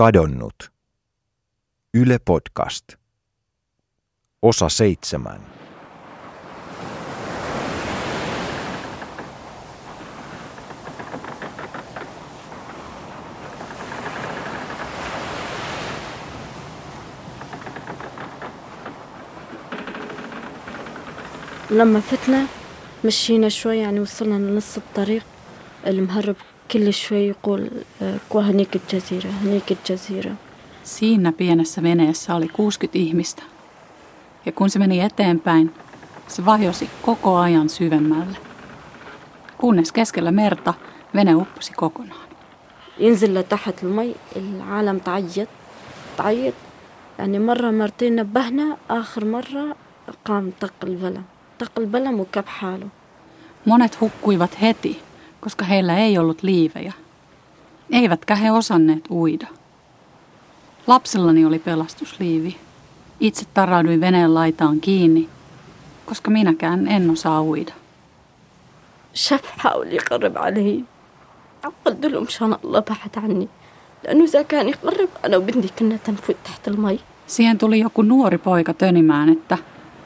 Kadonnut. Yle Podcast. Osa seitsemän. لما فتنا مشينا شوي يعني وصلنا لنص الطريق المهرب كل شوي يقول آه، كوا هنيك الجزيرة هنيك الجزيرة Siinä pienessä veneessä oli 60 ihmistä. Ja kun se meni eteenpäin, se vajosi koko ajan syvemmälle. Kunnes keskellä merta vene upposi kokonaan. ينزل لتحت المي العالم تعيط تعيط يعني مرة مرتين نبهنا آخر مرة قام طق البلم طق البلم وكب حاله Monet hukkuivat heti, koska heillä ei ollut liivejä. Eivätkä he osanneet uida. Lapsellani oli pelastusliivi. Itse tarrauduin veneen laitaan kiinni, koska minäkään en osaa uida. شاف حاول يقرب علي قلت له مشان الله بعد عني لأنه إذا كان يقرب أنا وبنتي كنا تنفوت تحت المي Siihen tuli joku nuori poika tönimään, että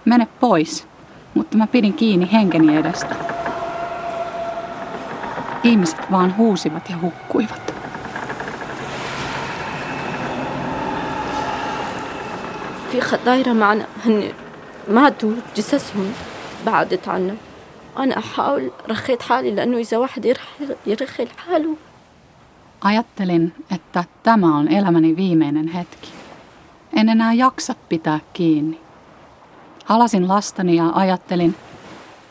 mene pois, mutta mä pidin kiinni henkeni edestä. Ihmiset vaan huusivat ja hukkuivat. في خطايرة معنا هن ماتوا جثثهم بعدت عنا أنا أحاول رخيت حالي لأنه إذا واحد يرحل يرخي لحاله Ajattelin, että tämä on elämäni viimeinen hetki. En enää jaksa pitää kiinni. Halasin lastani ja ajattelin,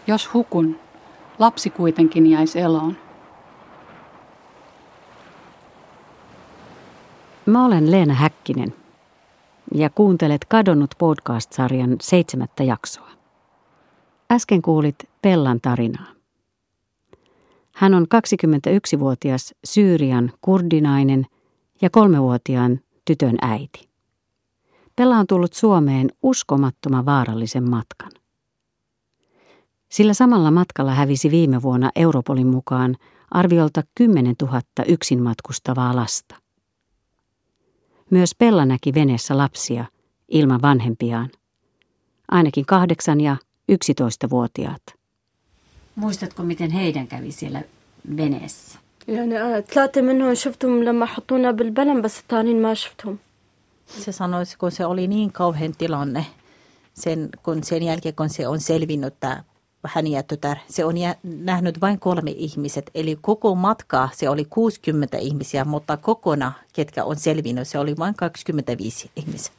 jos hukun, lapsi kuitenkin jäisi eloon. Mä olen Leena Häkkinen ja kuuntelet Kadonnut podcast-sarjan seitsemättä jaksoa. Äsken kuulit Pellan tarinaa. Hän on 21-vuotias Syyrian kurdinainen ja kolmevuotiaan tytön äiti. Pella on tullut Suomeen uskomattoman vaarallisen matkan. Sillä samalla matkalla hävisi viime vuonna Europolin mukaan arviolta 10 000 yksin matkustavaa lasta. Myös Pella näki veneessä lapsia ilman vanhempiaan. Ainakin kahdeksan ja 11-vuotiaat. Muistatko, miten heidän kävi siellä veneessä? يعني أنا ثلاثة منهم شفتهم لما حطونا بالبلم بس الثانيين ما شفتهم Se sanoi, kun se oli niin kauhean tilanne, sen, kun sen jälkeen kun se on selvinnyt, tämä hän tytär, se on jä, nähnyt vain kolme ihmiset. Eli koko matka se oli 60 ihmisiä, mutta kokona, ketkä on selvinnyt, se oli vain 25 ihmiset.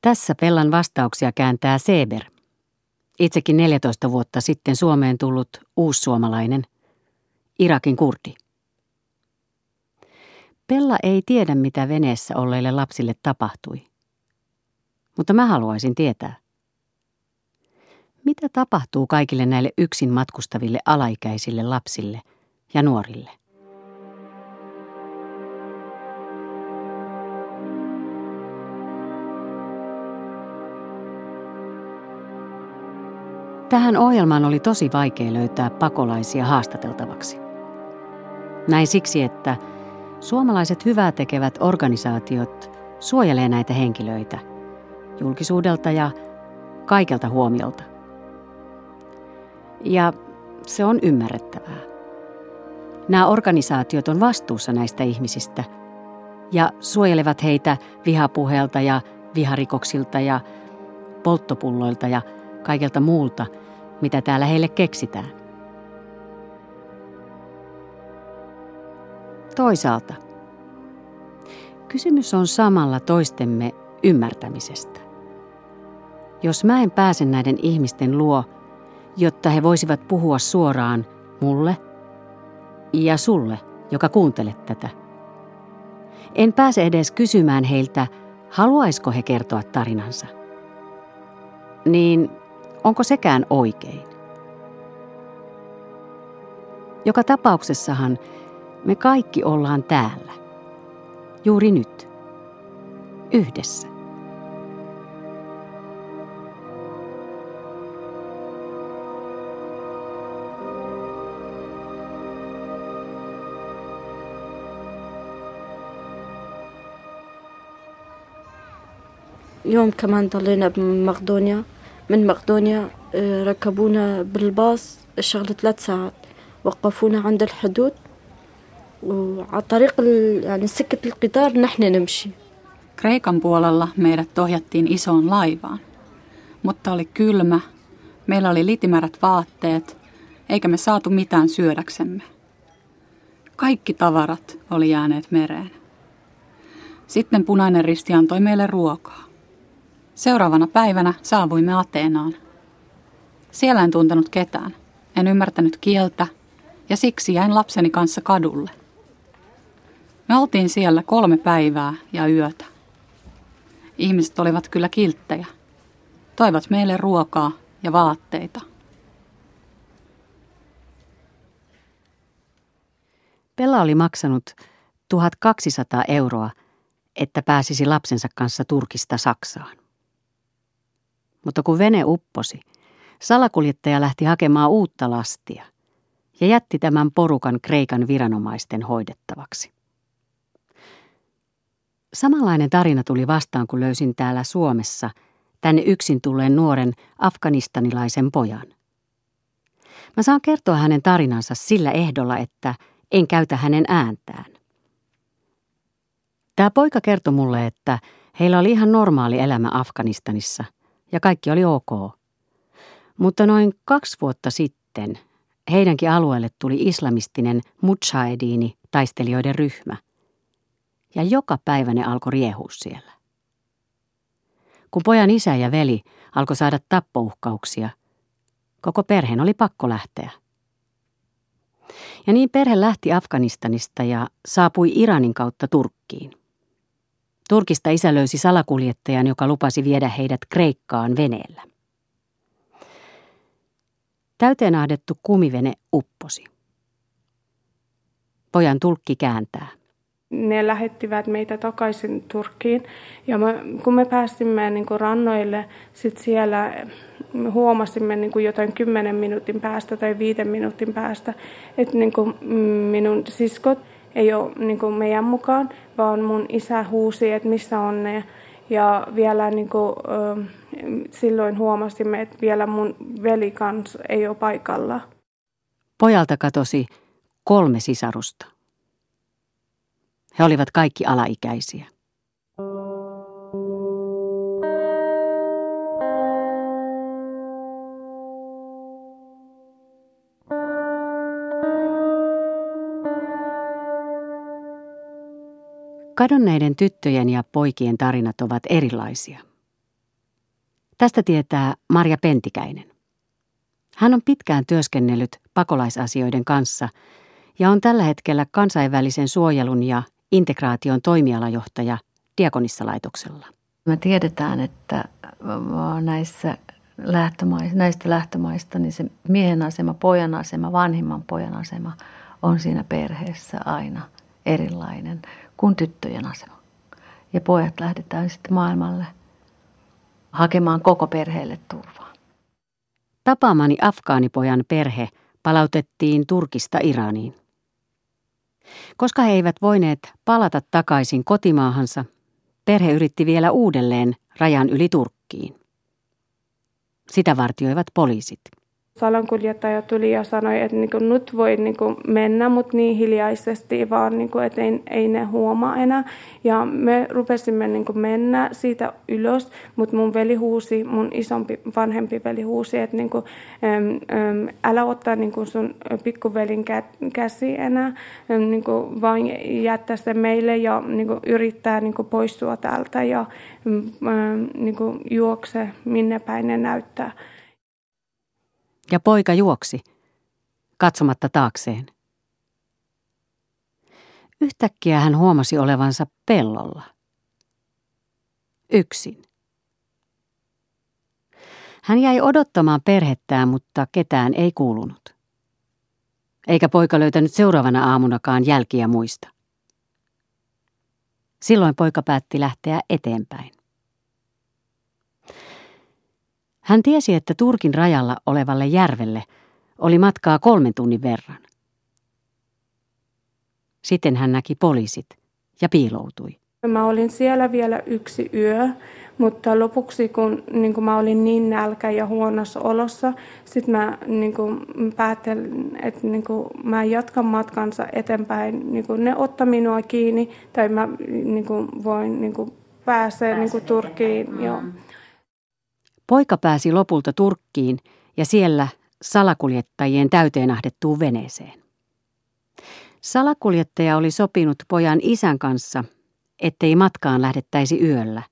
Tässä Pellan vastauksia kääntää Seber. Itsekin 14 vuotta sitten Suomeen tullut uussuomalainen, Irakin kurdi. Pella ei tiedä, mitä veneessä olleille lapsille tapahtui. Mutta mä haluaisin tietää. Mitä tapahtuu kaikille näille yksin matkustaville alaikäisille lapsille ja nuorille? Tähän ohjelmaan oli tosi vaikea löytää pakolaisia haastateltavaksi. Näin siksi, että suomalaiset hyvää tekevät organisaatiot suojelee näitä henkilöitä julkisuudelta ja kaikelta huomiolta. Ja se on ymmärrettävää. Nämä organisaatiot on vastuussa näistä ihmisistä ja suojelevat heitä vihapuheelta ja viharikoksilta ja polttopulloilta ja kaikelta muulta, mitä täällä heille keksitään. Toisaalta kysymys on samalla toistemme ymmärtämisestä. Jos mä en pääse näiden ihmisten luo, jotta he voisivat puhua suoraan mulle ja sulle, joka kuuntelet tätä. En pääse edes kysymään heiltä, haluaisiko he kertoa tarinansa. Niin onko sekään oikein? Joka tapauksessahan me kaikki ollaan täällä. Juuri nyt. Yhdessä. يوم كمان ضلينا بمقدونيا من مقدونيا آه، ركبونا بالباص شغل ثلاث ساعات وقفونا عند الحدود وعلى طريق يعني سكة القطار نحن نمشي Kreikan puolella meidät ohjattiin isoon laivaan. Mutta oli kylmä, meillä oli litimärät vaatteet, eikä me saatu mitään syödäksemme. Kaikki tavarat oli jääneet mereen. Sitten punainen risti antoi meille ruokaa. Seuraavana päivänä saavuimme Ateenaan. Siellä en tuntenut ketään. En ymmärtänyt kieltä ja siksi jäin lapseni kanssa kadulle. Me oltiin siellä kolme päivää ja yötä. Ihmiset olivat kyllä kilttejä. Toivat meille ruokaa ja vaatteita. Pella oli maksanut 1200 euroa, että pääsisi lapsensa kanssa Turkista Saksaan. Mutta kun vene upposi, salakuljettaja lähti hakemaan uutta lastia ja jätti tämän porukan Kreikan viranomaisten hoidettavaksi. Samanlainen tarina tuli vastaan, kun löysin täällä Suomessa tänne yksin tulleen nuoren afganistanilaisen pojan. Mä saan kertoa hänen tarinansa sillä ehdolla, että en käytä hänen ääntään. Tämä poika kertoi mulle, että heillä oli ihan normaali elämä Afganistanissa ja kaikki oli ok. Mutta noin kaksi vuotta sitten heidänkin alueelle tuli islamistinen mujahedini taistelijoiden ryhmä – ja joka päivä ne alkoi riehua siellä. Kun pojan isä ja veli alkoi saada tappouhkauksia, koko perheen oli pakko lähteä. Ja niin perhe lähti Afganistanista ja saapui Iranin kautta Turkkiin. Turkista isä löysi salakuljettajan, joka lupasi viedä heidät Kreikkaan veneellä. Täyteen ahdettu kumivene upposi. Pojan tulkki kääntää ne lähettivät meitä takaisin Turkkiin. Ja me, kun me pääsimme niin kuin rannoille, sit siellä me huomasimme niin kuin jotain kymmenen minuutin päästä tai viiden minuutin päästä, että niin kuin minun siskot ei ole niin kuin meidän mukaan, vaan mun isä huusi, että missä on ne. Ja vielä niin kuin, silloin huomasimme, että vielä mun veli kanssa ei ole paikalla. Pojalta katosi kolme sisarusta. He olivat kaikki alaikäisiä. Kadonneiden tyttöjen ja poikien tarinat ovat erilaisia. Tästä tietää Marja Pentikäinen. Hän on pitkään työskennellyt pakolaisasioiden kanssa ja on tällä hetkellä kansainvälisen suojelun ja integraation toimialajohtaja Diakonissalaitoksella. Me tiedetään, että näissä lähtömaista, näistä lähtömaista niin se miehen asema, pojan asema, vanhimman pojan asema on siinä perheessä aina erilainen kuin tyttöjen asema. Ja pojat lähdetään sitten maailmalle hakemaan koko perheelle turvaa. Tapaamani afgaanipojan perhe palautettiin Turkista Iraniin. Koska he eivät voineet palata takaisin kotimaahansa, perhe yritti vielä uudelleen rajan yli Turkkiin. Sitä vartioivat poliisit salankuljettaja tuli ja sanoi, että niin kuin, nyt voi niin kuin, mennä, mutta niin hiljaisesti vaan, niin kuin, että ei, ei ne huomaa enää. Ja me rupesimme niin kuin, mennä siitä ylös, mutta mun veli huusi, mun isompi vanhempi veli huusi, että niin kuin, äm, äm, älä ottaa niin kuin sun pikkuvelin kä- käsi enää, äm, niin kuin, vaan jättää se meille ja niin kuin, yrittää niin kuin, poistua täältä ja äm, niin kuin, juokse minne päin ne näyttää ja poika juoksi, katsomatta taakseen. Yhtäkkiä hän huomasi olevansa pellolla. Yksin. Hän jäi odottamaan perhettään, mutta ketään ei kuulunut. Eikä poika löytänyt seuraavana aamunakaan jälkiä muista. Silloin poika päätti lähteä eteenpäin. Hän tiesi, että Turkin rajalla olevalle järvelle oli matkaa kolmen tunnin verran. Sitten hän näki poliisit ja piiloutui. Mä olin siellä vielä yksi yö, Mutta lopuksi, kun niin kuin mä olin niin nälkä ja huonossa olossa, sitten mä niin kuin päättelin, että niin kuin mä jatkan matkansa eteenpäin. Niin kuin ne ottaa minua kiinni tai mä niin kuin voin niin kuin pääsee niin kuin Turkkiin. Mm. Poika pääsi lopulta Turkkiin ja siellä salakuljettajien täyteen ahdettuun veneeseen. Salakuljettaja oli sopinut pojan isän kanssa, ettei matkaan lähdettäisi yöllä,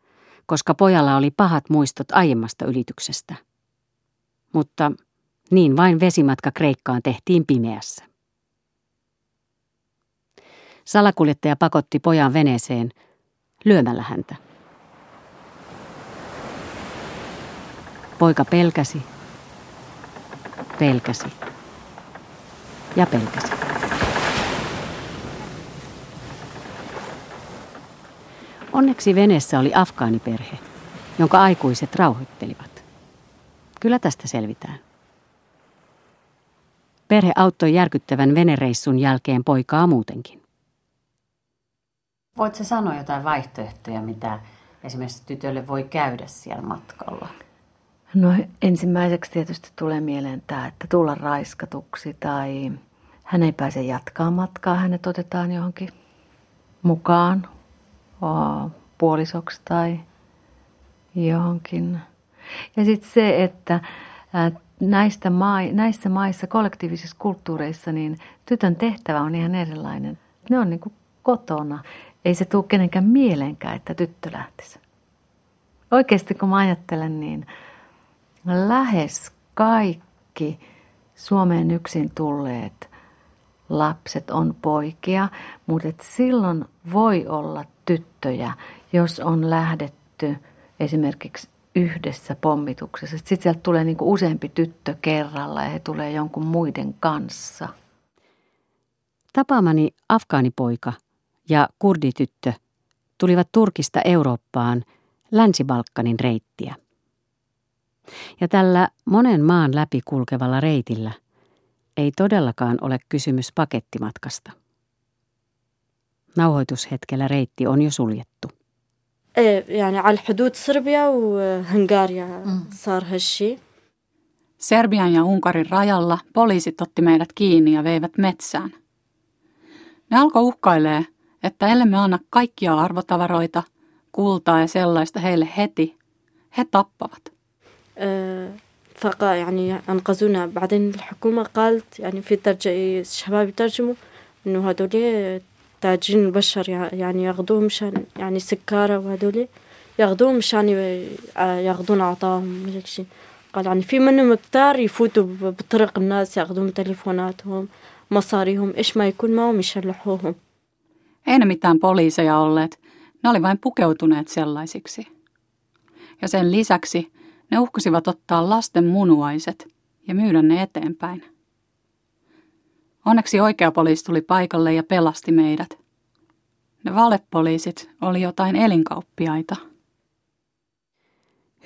koska pojalla oli pahat muistot aiemmasta ylityksestä. Mutta niin vain vesimatka Kreikkaan tehtiin pimeässä. Salakuljettaja pakotti pojan veneeseen lyömällä häntä. Poika pelkäsi, pelkäsi ja pelkäsi. Onneksi veneessä oli afgaaniperhe, jonka aikuiset rauhoittelivat. Kyllä tästä selvitään. Perhe auttoi järkyttävän venereissun jälkeen poikaa muutenkin. Voitko sanoa jotain vaihtoehtoja, mitä esimerkiksi tytölle voi käydä siellä matkalla? No ensimmäiseksi tietysti tulee mieleen tämä, että tulla raiskatuksi tai hän ei pääse jatkaa matkaa, hänet otetaan johonkin mukaan puolisoksi tai johonkin. Ja sitten se, että näistä mai, näissä maissa, kollektiivisissa kulttuureissa, niin tytön tehtävä on ihan erilainen. Ne on niin kuin kotona. Ei se tule kenenkään mielenkään, että tyttö lähtisi. Oikeasti kun mä ajattelen, niin lähes kaikki Suomeen yksin tulleet lapset on poikia, mutta silloin voi olla tyttöjä, jos on lähdetty esimerkiksi yhdessä pommituksessa. Sitten sieltä tulee niin useampi tyttö kerralla ja he tulee jonkun muiden kanssa. Tapaamani afgaanipoika ja kurdityttö tulivat Turkista Eurooppaan Länsi-Balkanin reittiä. Ja tällä monen maan läpi kulkevalla reitillä ei todellakaan ole kysymys pakettimatkasta. Nauhoitushetkellä reitti on jo suljettu. يعني على الحدود صربيا وهنغاريا صار هالشي Serbian ja Unkarin rajalla poliisit otti meidät kiinni ja veivät metsään. Ne alkoi uhkailee, että ellemme anna kaikkia arvotavaroita, kultaa ja sellaista heille heti, he tappavat. فقا يعني أنقذونا. بعدين الحكومة قالت يعني في ترجع الشباب يترجموا إنه هدول تاجرين البشر يعني ياخذوهم مشان يعني سكارة وهدول ياخذوهم مشان ياخذون أعطاهم هيك شيء قال يعني في منهم كتار يفوتوا بطرق الناس ياخذون تليفوناتهم مصاريهم إيش ما يكون معهم يشلحوهم. Ei ne mitään poliiseja olleet, ne oli vain pukeutuneet sellaisiksi. Ja sen lisäksi ne uhkasivat ottaa lasten munuaiset ja myydä ne eteenpäin. Onneksi oikea poliisi tuli paikalle ja pelasti meidät. Ne valepoliisit oli jotain elinkauppiaita.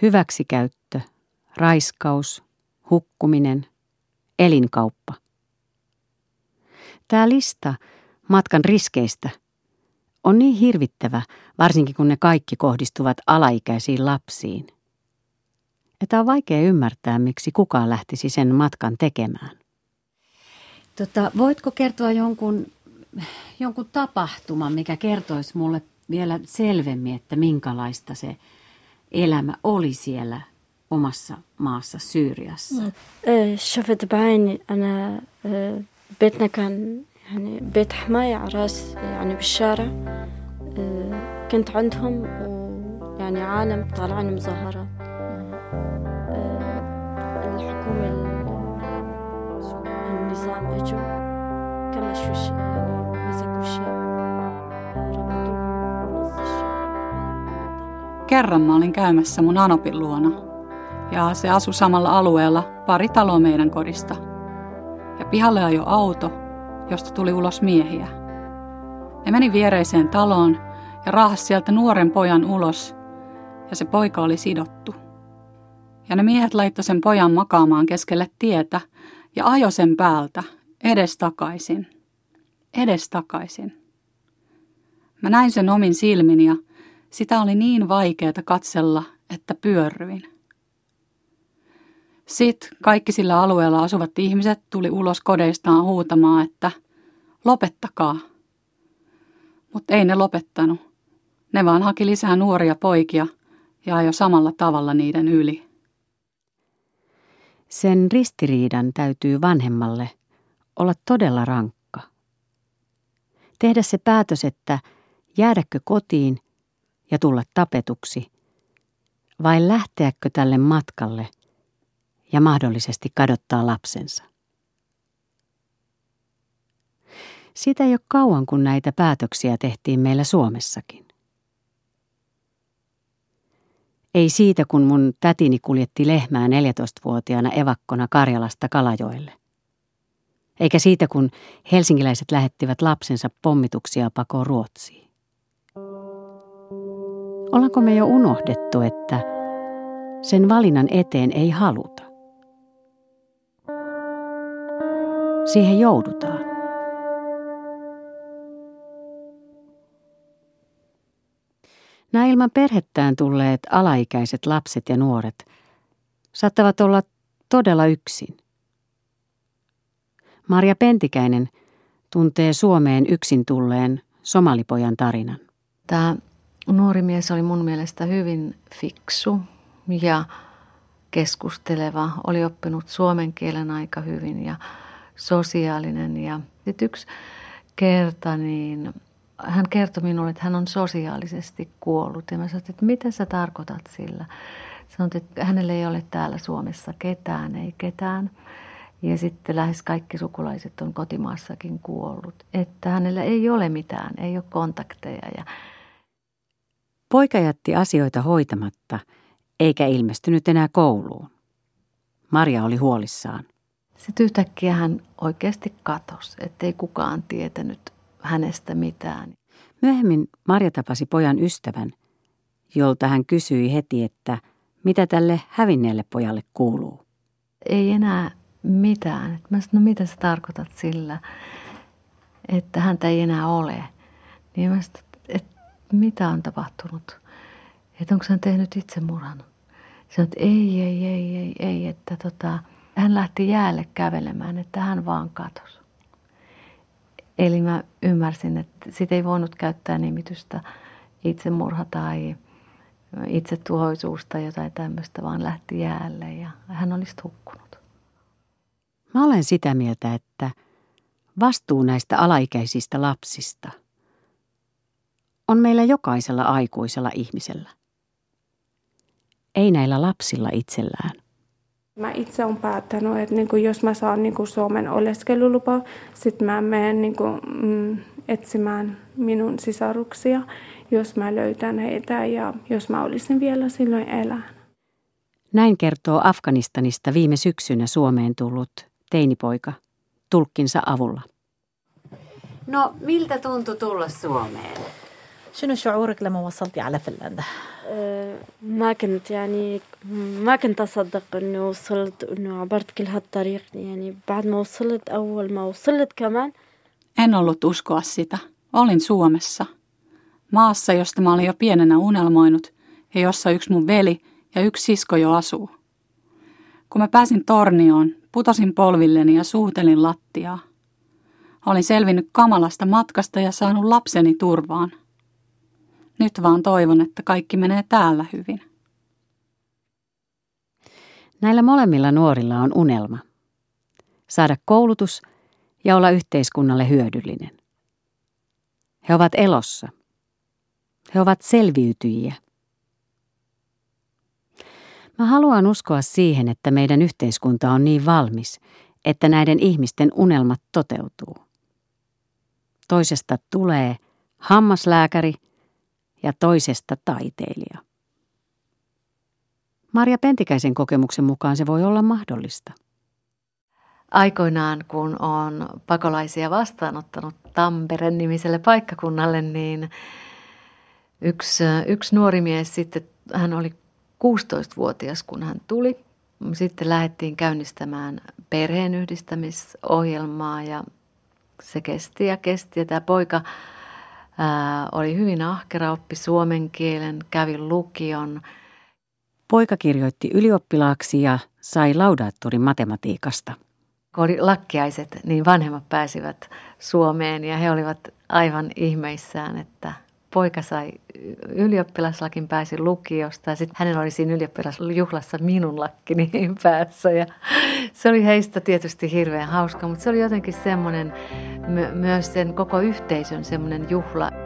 Hyväksikäyttö, raiskaus, hukkuminen, elinkauppa. Tämä lista matkan riskeistä on niin hirvittävä, varsinkin kun ne kaikki kohdistuvat alaikäisiin lapsiin, että on vaikea ymmärtää, miksi kukaan lähtisi sen matkan tekemään. Tota, voitko kertoa jonkun, jonkun tapahtuman, mikä kertoisi mulle vielä selvemmin, että minkälaista se elämä oli siellä omassa maassa Syyriassa? شفت بعيني أنا بيتنا كان يعني بيت حماية عراس يعني بالشارع كنت عندهم ويعني عالم طالعين مظاهرات Kerran mä olin käymässä mun Anopin luona ja se asui samalla alueella pari taloa meidän kodista. Ja pihalle ajoi auto, josta tuli ulos miehiä. Ne meni viereiseen taloon ja raahas sieltä nuoren pojan ulos ja se poika oli sidottu. Ja ne miehet laittoi sen pojan makaamaan keskelle tietä ja ajo sen päältä edestakaisin. Edestakaisin. Mä näin sen omin silmin ja sitä oli niin vaikeaa katsella että pyörryin. Sitten kaikki sillä alueella asuvat ihmiset tuli ulos kodeistaan huutamaan, että lopettakaa. Mutta ei ne lopettanut. Ne vaan haki lisää nuoria poikia ja jo samalla tavalla niiden yli. Sen ristiriidan täytyy vanhemmalle olla todella rankka. Tehdä se päätös, että jäädäkö kotiin ja tulla tapetuksi, vai lähteäkö tälle matkalle ja mahdollisesti kadottaa lapsensa. Sitä ei ole kauan, kun näitä päätöksiä tehtiin meillä Suomessakin. Ei siitä, kun mun tätini kuljetti lehmää 14-vuotiaana evakkona Karjalasta Kalajoelle. Eikä siitä, kun helsinkiläiset lähettivät lapsensa pommituksia pakoon Ruotsiin. Ollaanko me jo unohdettu, että sen valinnan eteen ei haluta? Siihen joudutaan. Nämä ilman perhettään tulleet alaikäiset lapset ja nuoret saattavat olla todella yksin. Maria Pentikäinen tuntee Suomeen yksin tulleen somalipojan tarinan. Tämä nuori mies oli mun mielestä hyvin fiksu ja keskusteleva. Oli oppinut suomen kielen aika hyvin ja sosiaalinen. Ja sitten yksi kerta niin hän kertoi minulle, että hän on sosiaalisesti kuollut. Ja mä sanoin, että mitä sä tarkoitat sillä? Sanoit, että hänellä ei ole täällä Suomessa ketään, ei ketään. Ja sitten lähes kaikki sukulaiset on kotimaassakin kuollut. Että hänellä ei ole mitään, ei ole kontakteja. Ja... Poika jätti asioita hoitamatta, eikä ilmestynyt enää kouluun. Maria oli huolissaan. Sitten yhtäkkiä hän oikeasti katosi, ettei kukaan tietänyt hänestä mitään. Myöhemmin Marja tapasi pojan ystävän, jolta hän kysyi heti, että mitä tälle hävinneelle pojalle kuuluu. Ei enää mitään. Mä sanoin, no mitä sä tarkoitat sillä, että häntä ei enää ole. Niin mä sanoin, että mitä on tapahtunut? Että onko hän tehnyt itsemurhan? Sanoin, että ei, ei, ei, ei, ei, että tota, hän lähti jäälle kävelemään, että hän vaan katosi. Eli mä ymmärsin, että sitä ei voinut käyttää nimitystä itsemurha tai itsetuhoisuus tai jotain tämmöistä, vaan lähti jäälle ja hän olisi hukkunut. Mä olen sitä mieltä, että vastuu näistä alaikäisistä lapsista on meillä jokaisella aikuisella ihmisellä. Ei näillä lapsilla itsellään. Mä itse olen päättänyt, että niin kuin jos mä saan niin kuin Suomen oleskelulupa, sitten mä menen niin kuin, mm, etsimään minun sisaruksia, jos mä löytän heitä ja jos mä olisin vielä silloin elää. Näin kertoo Afganistanista viime syksynä Suomeen tullut teinipoika tulkkinsa avulla. No, miltä tuntui tulla Suomeen? شنو شعورك لما وصلتي على فنلندا؟ ما كنت يعني ما كنت أصدق إنه وصلت إنه عبرت كل هالطريق يعني بعد ما وصلت أول ما وصلت كمان En ollut uskoa sitä. Olin Suomessa. Maassa, josta mä olin jo pienenä unelmoinut ja jossa yksi mun veli ja yksi sisko jo asuu. Kun mä pääsin tornioon, putosin polvilleni ja suutelin lattiaa. Olin selvinnyt kamalasta matkasta ja saanut lapseni turvaan – nyt vaan toivon, että kaikki menee täällä hyvin. Näillä molemmilla nuorilla on unelma. Saada koulutus ja olla yhteiskunnalle hyödyllinen. He ovat elossa. He ovat selviytyjiä. Mä haluan uskoa siihen, että meidän yhteiskunta on niin valmis, että näiden ihmisten unelmat toteutuu. Toisesta tulee hammaslääkäri – ja toisesta taiteilija. Maria Pentikäisen kokemuksen mukaan se voi olla mahdollista. Aikoinaan, kun on pakolaisia vastaanottanut Tampereen nimiselle paikkakunnalle, niin yksi, yksi nuori mies sitten, hän oli 16-vuotias, kun hän tuli. Sitten lähdettiin käynnistämään perheenyhdistämisohjelmaa ja se kesti ja kesti. Ja tämä poika Ää, oli hyvin ahkera, oppi suomen kielen, kävi lukion. Poika kirjoitti ylioppilaaksi ja sai laudaattorin matematiikasta. Kun oli lakkiaiset, niin vanhemmat pääsivät Suomeen ja he olivat aivan ihmeissään, että poika sai ylioppilaslakin, pääsi lukiosta ja sitten hänellä oli siinä ylioppilasjuhlassa minun lakkini päässä ja se oli heistä tietysti hirveän hauska, mutta se oli jotenkin semmoinen myös sen koko yhteisön semmoinen juhla.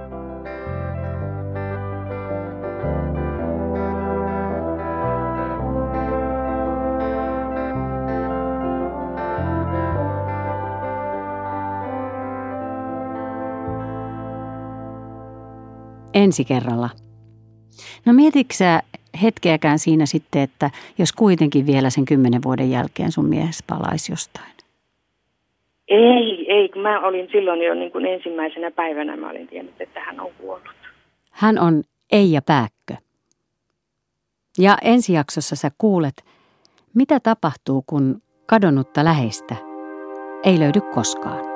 Ensi kerralla. No mietitkö hetkeäkään siinä sitten, että jos kuitenkin vielä sen kymmenen vuoden jälkeen sun mies palaisi jostain? Ei, ei. Mä olin silloin jo niin kuin ensimmäisenä päivänä, mä olin tiennyt, että hän on kuollut. Hän on Eija Pääkkö. Ja ensi jaksossa sä kuulet, mitä tapahtuu, kun kadonnutta läheistä ei löydy koskaan.